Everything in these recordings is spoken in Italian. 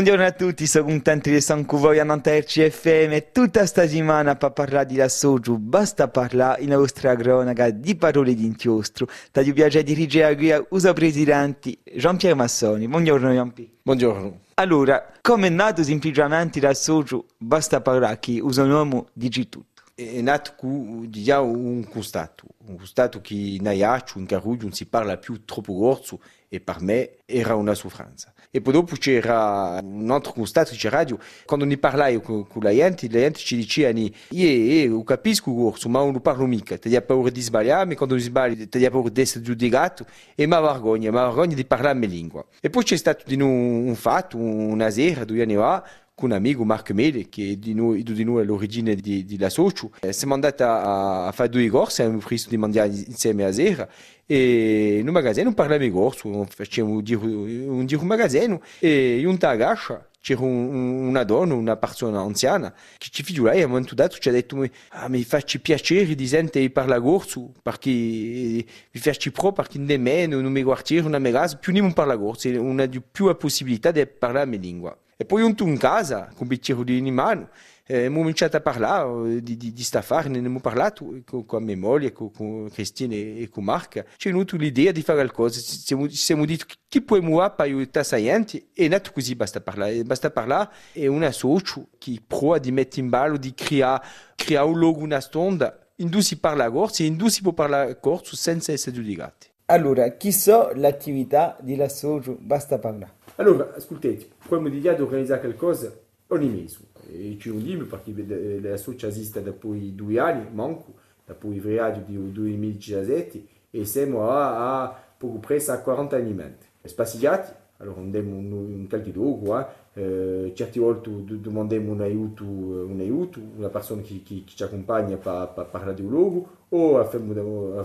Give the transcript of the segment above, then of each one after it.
Buongiorno a tutti, sono contento di essere con voi a Nanterre CFM tutta sta settimana per parlare di Lassogiu. Basta parlare in vostra cronaca di parole di inchiostro. Da più piacere dirigere qui a uso presidente Jean-Pierre Massoni. Buongiorno Jean-Pierre. Buongiorno. Allora, come è nato semplicemente Lassogiu, basta parlare che uso un uomo dice tutto. È nato con diciamo, un constato, un constato che in Aiaccio, in Caruggio, non si parla più troppo corso e per me era una soffranza. E poi dopo c'era un altro constato che radio, quando ne parlai con, con la gente, la gente ci diceva io capisco corso, ma non parlo mica, ti hai paura di sbagliare, ma quando sbagli ti hai paura di essere giudicato e mi vergogna, mi vergogna di parlare la mia lingua. E poi c'è stato di noi un fatto, una sera, due anni fa, con un amico, Marco Mele, che di noi, di noi è l'origine di, Socio. Eh, siamo andati a, a fare due corse, abbiamo preso di mangiare insieme a sera e nel magazzino parlavamo corso, facevamo un giro, un giro magazzino e un tagascia c'era un, una donna, una persona anziana, che ci figliolai e a un momento dato ci ha detto ah, mi faccio piacere di sentire parlare corso, perché mi faccio pro, perché nemmeno non mi guardiamo una mia casa, più non parla corso, non ha più la possibilità di parlare la mia lingua. E poi un in casa, con un bicchiere in mano, abbiamo cominciato a parlare di, di, di sta affare, ne abbiamo parlato con, con mia moglie, con, con Cristina e, con Marca. C'è venuto l'idea di fare qualcosa, ci siamo, ci siamo detto chi può muovere per aiutare la gente e nato così basta parlare. Basta parlare e una socio che prova di mettere in ballo, di creare, creare un logo, una stonda, in due si parla a corso e in due si può parlare a corso senza essere giudicati. Allora, chi so l'attività di la socio, basta parlare. Allora, ascoltate, quando mi di organizzare qualcosa, ogni mese. E ci uniamo perché società esiste da poi due anni, manco, da poi febbraio di 2017 e siamo a, a poco presso a 40 alimenti. Spaziati, allora andiamo un, un qualche luogo, eh, certe volte domandiamo un aiuto, un aiuto, una persona che, che, che ci accompagna per, parlare di un luogo o facciamo da,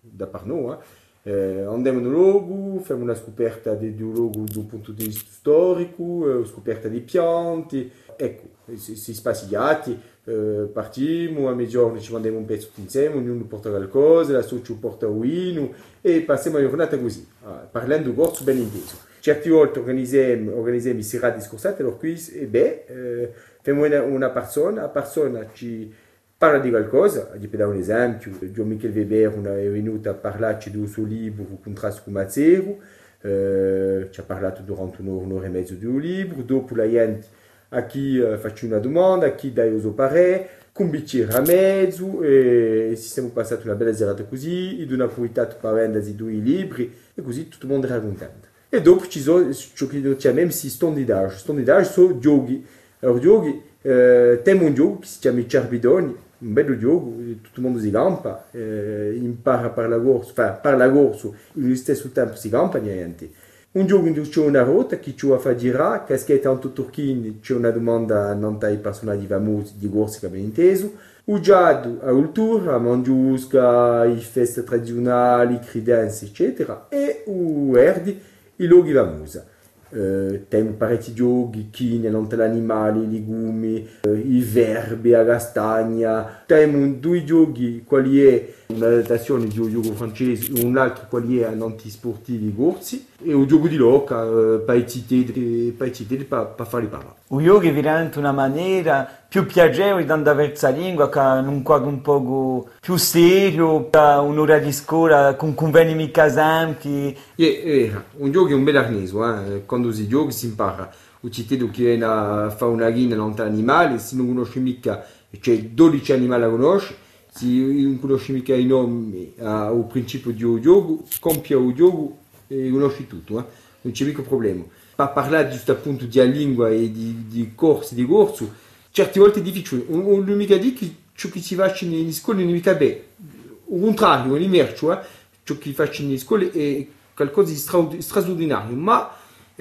da per noi. Eh. Eh, andiamo in un luogo, facciamo una scoperta di, di un luogo dal punto di vista storico, eh, scoperta di piante, ecco, si, si spaziati, eh, partiamo, a mezzogiorno ci mandiamo un pezzo insieme, ognuno porta qualcosa, la socio porta un vino e passiamo la giornata così, ah, parlando corso ben inteso. Certe volte organizziamo, organizziamo serate discorsate, allora qui, e beh, eh, facciamo una, una persona, la persona ci parla di qualcosa, di dare un esempio, Gian Michele Weber è venuto a parlarci del suo libro Contrasto con Mazzero, ci ha parlato durante un'ora, un'ora e mezzo del libro, dopo la gente a chi faccio una domanda, a chi suo parere, a mezzo e ci siamo passati una bella serata così, ed una approfittato per vendere i due libri e così tutto il mondo era contento. E dopo ci sono ciò che si stondidage, stondidage sono giochi. Allora giochi, eh, temo un gioco che si chiama un bello gioco, tutto il mondo si campa, eh, impara per la corsa, fa, per la corsa, allo stesso tempo si campa niente. Un gioco in cui c'è una rotta che ci fa girare, che è tanto turchini, c'è una domanda non ai personaggi famosi di corsa che abbiamo inteso. Un giado a cultura, mangiusca, i feste tradizionali, credenze, eccetera. E verdi, i luoghi famosi. Eh, temo parecchi giochi, chine, non animali, legumi, eh, i verbi a castagna. Temo due giochi, quali è un'adattazione di un gioco francese e un altro quali è an antisportivi corsi e un gioco di loca, eh, per eccitare, per fare parlare. Un gioco è veramente una maniera più piacevole di andare la lingua che un quadro un po' più serio, un'ora di scuola con conveni mica esempi. Eh, un gioco è un bel arneso, eh? quando si gioca si impara. Un cittadino che viene a fare una ghina non animale, se non conosce mica, c'è 12 animali a conoscere, se non conosce mica i nomi uh, o principio di un gioco, compie un gioco e conosci tutto, eh? non c'è mica problema. Per parlare giusto appunto di lingua e di, di corsi di corso, certe volte è difficile, non mica dire che ciò che si fa in scuola non è mica bene, al contrario, è merce, eh? ciò che si fa in scuola è qualcosa di straordinario, ma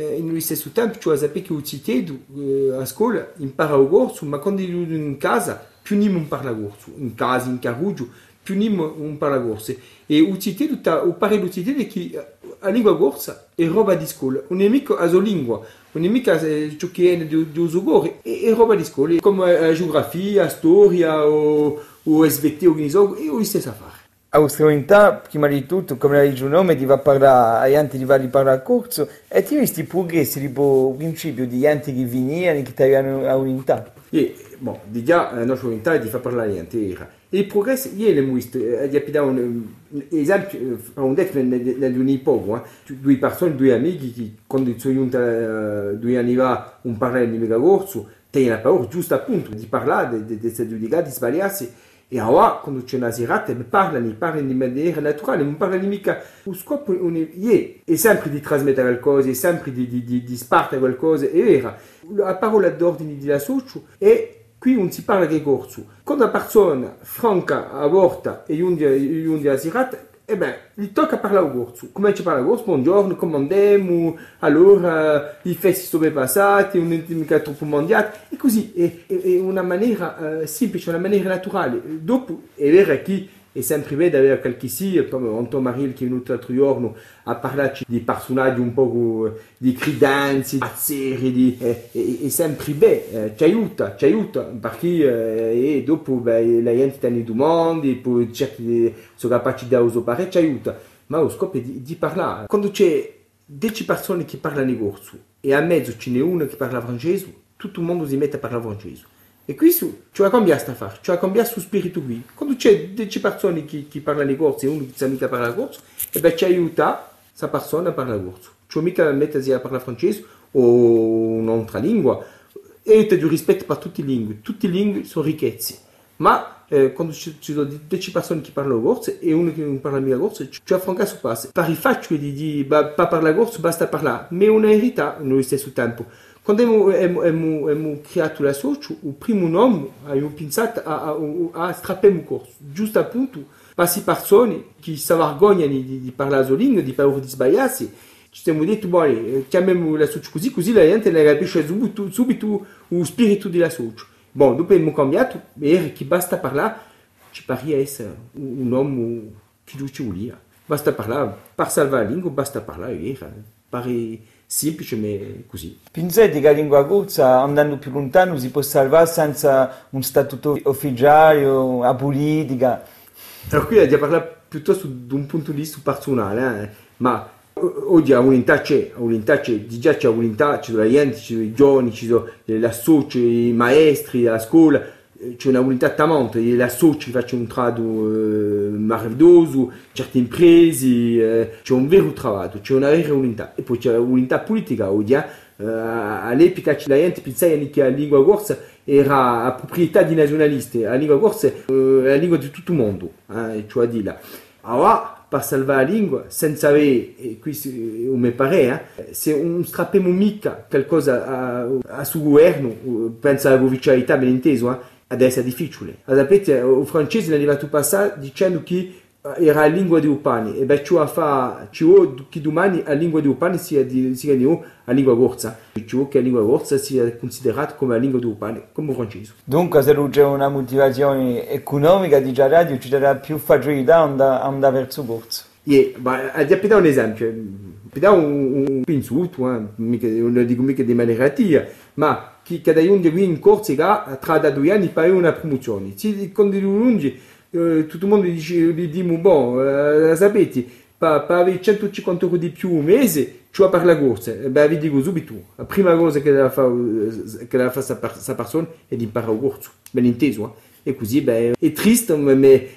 eh, nello stesso tempo cioè sapere che il cittadino eh, a scuola impara il corso, ma quando è in casa più non parla corso, in casa, in carruggio, più non parla corso. E il cittadino, il parere del cittadino è che la lingua corsa è roba di scuola, non è mica la sua lingua, non è mica ciò che è di, di uso gore, è, è roba di scuola, come la geografia, la storia o, o SVT organizzato, è la stessa affare. Australità, prima di tutto, come la dice il nome, a parlare, agli anti ti va a parlare a corso, e ti visti progressi, tipo, principio di anti che venivano, che ti a unità. E, bon, di già la nostra unità ti fa parlare niente, era. E il progresso, io l'ho visto, gli ho un esempio, un detto nel un poco, eh. due persone, due amici, che quando sono venuti due anni fa un parlare di mega corso, tengono la paura giusto appunto di parlare, di essere giudicati, di sbagliarsi, e ora, quando c'è una serata, parlano, parlano in maniera naturale, non parlano mica. Lo scopo è sempre di trasmettere qualcosa, è sempre di, di, di, di spartire qualcosa, è vero. La parola d'ordine di la socio è qui non si parla di corso. Quando la persona franca aborta e un dia serata, e beh, gli tocca parlare a corso. Come ci parla a corso? Buongiorno, come andiamo? Allora, i festi sono passati, un'intimità troppo mondiale. E così, è, è, è una maniera uh, semplice, una maniera naturale. Dopo, è vero è sempre bene avere qualche sì, Anton Maril che è venuto l'altro giorno a parlarci di personaggi un po' di credenze, di di, è, è, è sempre bene, eh, ci aiuta, ci aiuta, perché eh, e dopo beh, la gente tiene domande, poi certi sono capaci di usare, ci aiuta, ma lo scopo è di, di parlare. Quando c'è 10 persone che parlano in corso e a mezzo ce n'è una che parla francese, tutto il mondo si mette a parlare francese. E questo ci va a cambiare sta fare, ci va a cambiare il suo spirito qui. Quando c'è 10 persone che, che parlano di corso e uno che sa mica parlare corso, e beh ci aiuta questa persona a parlare corso. Ci va mica mettersi a parlare francese o un'altra lingua. E aiuta di rispetto per tutte le lingue. Tutte le lingue sono ricchezze. Ma eh, quando ci, ci sono 10 persone che parlano corso e uno che non parla mica corso, ci va a francare su passo. Per il fatto di dire, per parlare corso basta parlare, ma è una verità nello stesso tempo. Quando abbiamo, abbiamo creato la socio, il primo nome abbiamo pensato a, a, a strappare il corso, giusto appunto le persone che si vergognano di, di parlare la lingua, di paura di sbagliarsi. Ci siamo detto, boh, chiamiamo la socio così, così la gente ne capisce subito, subito lo spirito della socio. Bon, dopo abbiamo cambiato, che basta parlare, ci essere un che non ci. Basta parlare, per salvare la lingua, basta parlare, era, pare semplice ma così. Pensate che la lingua corsa andando più lontano si può salvare senza un statuto ufficiale o a politica? Allora qui andiamo a parlare piuttosto da un punto di vista personale, eh? ma oggi a un'unità c'è, c'è, già c'è un'unità, ci sono la gente, ci sono i giovani, ci sono le soci, i maestri della scuola, c'è una unità talmente, e la soci faccio un trado eh, meraviglioso, certe imprese, eh, c'è un vero lavoro, c'è una vera unità. E poi c'è unità politica, oggi, eh, all'epoca la gente pensava che la lingua corsa era la proprietà di nazionalisti, la lingua corsa è la lingua di tutto il mondo, eh, cioè di là. Allora, per salvare la lingua, senza avere, e questo mi pare, eh, se non strappiamo mica qualcosa a, a suo governo, penso alla ufficialità ben inteso, eh, adesso è difficile. Ad esempio, il francese è arrivato a passare dicendo che era la lingua di Upani e beh, ciò fa, ci vuole che domani la lingua di Upani sia di, sia di la lingua gorza. Ci vuole che la lingua gorza sia considerata come la lingua di Upani, come il francese. Dunque, se c'è una motivazione economica di già radio, ci darà più facilità a andare verso gorza. Yeah, ma ti do un esempio, ti do un, un insulto, eh? non dico mica di maniera attiva, ma che cada un di qui in Corsica tra da due anni per una promozione. Si, quando lungi, eh, tutto il mondo dice, gli dico, boh, eh, sapete, avere 150 euro di più un mese, ci va per la corsa. E beh, vi dico subito, la prima cosa che che deve fare questa persona è di imparare il corso, ben inteso, eh? E così beh, è triste, ma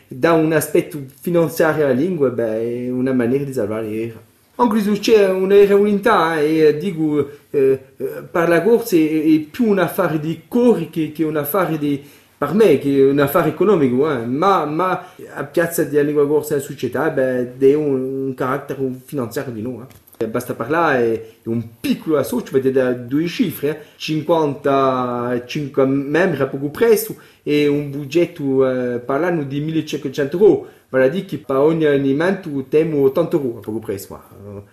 da un aspetto finanziario alla lingua beh, è una maniera di salvare anche se c'è una unità e dico eh, per la corsa è, più un affare di cuore che, che un affare di per me che un affare economico eh. ma, ma a piazza della lingua corsa nella società beh, è un, un carattere finanziario di noi eh. Basta parlare un piccolo associo vedete da due cifre eh. 55 membri a poco presto e un budgetto eh, per l'anno di 1500 euro. Vale a dire che per ogni alimento temo 80 euro a poco presto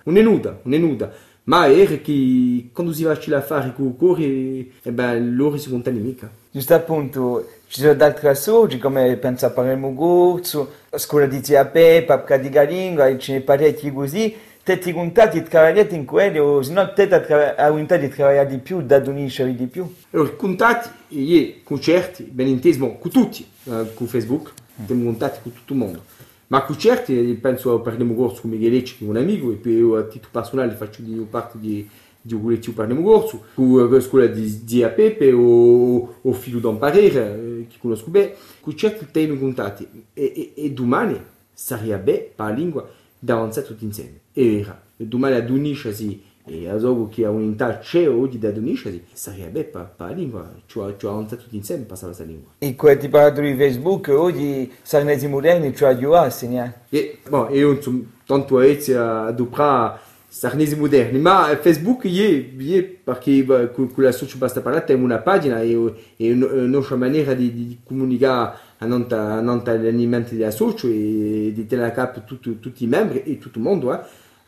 non è nuda, non è nuda ma è che quando si va a fare con il cuore e beh, loro si contano mica giusto appunto ci sono altri associ come pensa a Palermo Gozzo scuola di zia Peppa, Papca di Garinga e ce ne parecchi così te ti contatti lavorate in quello se no te hai voglia di lavorare di più da uniscere di più allora contatti io concerti ben inteso con tutti uh, con Facebook abbiamo contatti con tutto il mondo Ma con certi, penso parliamo corso con che è un amico, e poi a titolo personale faccio di, parte di, di un collettivo parliamo corso, con la scuola di Zia Pepe o, o figlio Don Parera, eh, che conosco bene, con certi temi contatti. E, e, e domani sarebbe per la lingua da avanzare tutti insieme. Era, uniscersi e a zogo che ha un'unità da uniscersi, sarebbe per la lingua, cioè, cioè tutti insieme per questa lingua. E come ti parlo di Facebook, oggi sarnesi moderni, cioè ne? E, bon, io insomma, tanto a Dupra, sarnesi moderni, ma Facebook è, perché con, con la basta parlare, una pagina e, e nostra maniera di, di comunicare a non l'allenamento della socio e di tenere a capo tutti i membri e tutto il mondo, eh,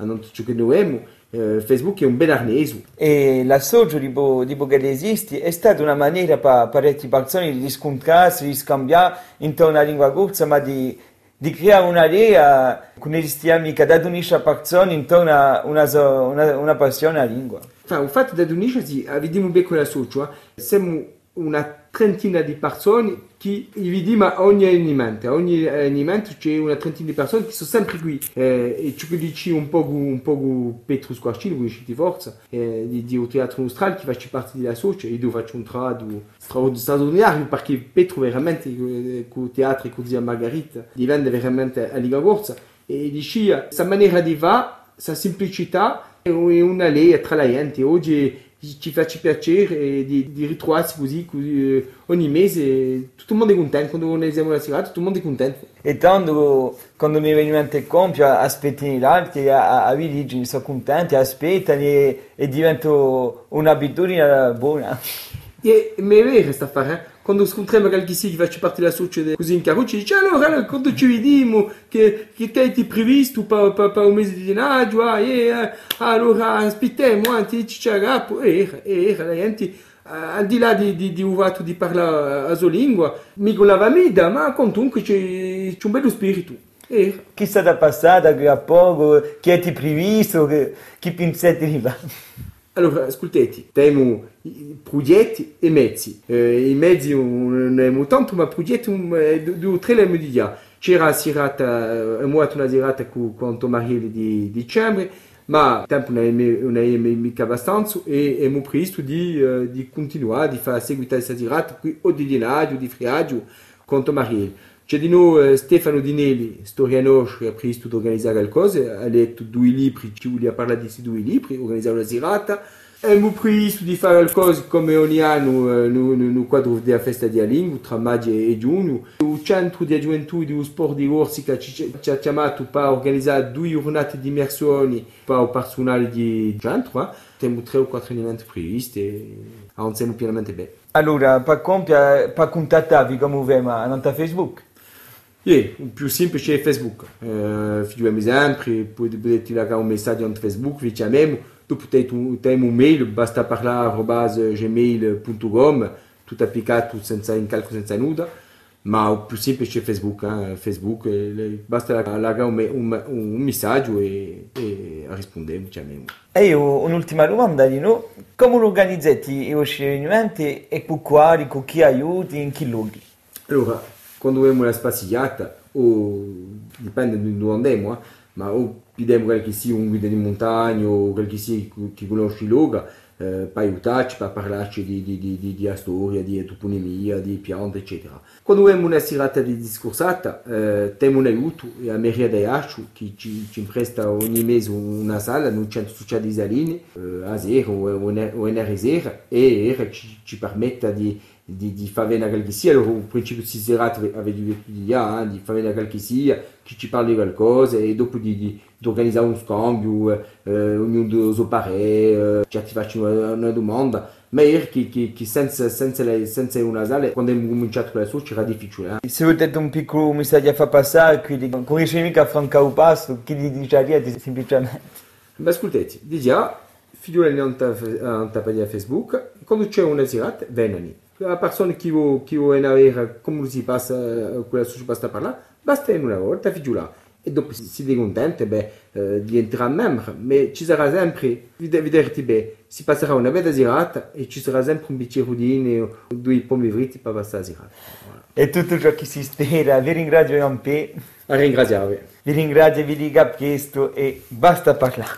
a non ciò che noi abbiamo. Eh, Facebook è un bel arneso. E l'assoggio di, bo, di Bogalesisti è stata una maniera per parecchie persone di scontrarsi, di scambiare intorno alla lingua corsa, ma di, di creare un'area con amici da unisce persone intorno a una, una, una passione alla lingua. Enfin, il fatto di uniscersi, vediamo bene con l'assoggio, eh? siamo una trentina di persone che vediamo a ogni alimento. A ogni alimento c'è una trentina di persone che sono sempre qui. Eh, e ciò che dici un po' un po' Petro Squarcino, con di forza, eh, di, di teatro Austral che faccio parte della socia e dove faccio un lavoro straordinario perché Petro veramente eh, con il teatro e con Zia Margherita diventa veramente a Liga Corsa e dici questa maniera di fare, questa semplicità è una lei tra la gente. Oggi ci faccia piacere di, di ritrovarsi così, così eh, ogni mese. Tutto il mondo è contento quando organizziamo la serata tutto il mondo è contento. E tanto quando un evento compie aspettano gli altri a, Villigi sono contenti aspettano e, e diventa un'abitudine buona. E, ma è vero questa affare eh? Quando scontriamo qualche sì che faccia parte della società così in carroccia dice allora quando ci vediamo? Che, che ti previsto per, per, per, un mese di denaggio? Ah, eh, allora aspettiamo anzi ci capo e era la gente al di là di, di, di uvato di parlare la sua lingua mi la mida ma comunque c'è, c'è un bello spirito. E chi stata passata qui a poco chi è ti previsto che, chi pensetti di allora, ascoltate, abbiamo progetti e mezzi. Eh, I mezzi non abbiamo tanto, ma progetti due o tre le di già. C'era la serata, una serata con, con Tomarielli di dicembre, ma il tempo non è mica abbastanza e abbiamo previsto di, uh, di continuare, di fare seguito questa serata qui o di dinaggio, di friaggio con Tomarielli. C'è di noi Stefano Dinelli, storia nostra, ha previsto di organizzare qualcosa, ha letto due libri, ci voleva parlare di questi due libri, organizzare una serata. Abbiamo previsto di fare qualcosa come ogni anno nel quadro della festa di tra maggio e giugno. Il centro di gioventù di sport di ci, ci ha chiamato per organizzare due giornate di immersioni per il personale di centro. Eh. Tre o quattro elementi previsti e avanziamo pienamente bene. Allora, per, per contattarvi come vediamo a Facebook? E o più semplice è Facebook. Uh, Figliamo sempre, potete lasciare un messaggio su Facebook, vi chiamiamo, dopo temo un mail, basta parlare gmail.com, tutto applicato senza incalco, senza nuda, ma il più semplice è Facebook, eh? Facebook eh, basta lasciare un, un, un, messaggio e, e rispondiamo, chiamiamo. E io un'ultima domanda di noi, come organizzate i vostri eventi e con chi aiuti, in che luoghi? Allora, quando abbiamo la spaziata, o dipende da dove andiamo, eh, ma o chiediamo qualche sia un guida di montagna o qualche sia che conosce luogo, eh, per aiutarci, per parlarci di, di, di, di, di storia, di toponimia, di piante, eccetera. Quando abbiamo una serata di discorsata, eh, abbiamo un aiuto, la Meria di Asciu, che ci, ci presta ogni mese una sala, nel centro sociale di Saline, eh, a zero o, o in sera, e ci, ci permette di di, di fare una calchisia, il principio si serata aveva detto di fare una calchisia, che ci parli qualcosa e dopo di, di, di organizzare un scambio, eh, ognuno pareri, eh, ci ti faccio una, una, domanda, ma è che, che, che senza, senza, la, senza, sala, quando abbiamo cominciato con la sua, c'era difficile. Eh? Se un piccolo messaggio a far passare, quindi con i mica a Franca o Pasto, chi gli dice semplicemente? Ma ascoltate, di già, pagina Facebook, quando c'è una serata, la persona che vuole, che vuole avere come si passa quella su basta parlare basta in una volta e dopo si è contento beh, eh, di entrare membro, ma ci sarà sempre, vederti beh, si passerà una bella serata e ci sarà sempre un bicchiere di vino o due pommi fritti per passare la serata. Voilà. È tutto ciò che si spera. Vi ringrazio P. A ringraziarvi. Vi ringrazio, vi dico a presto e basta parlare.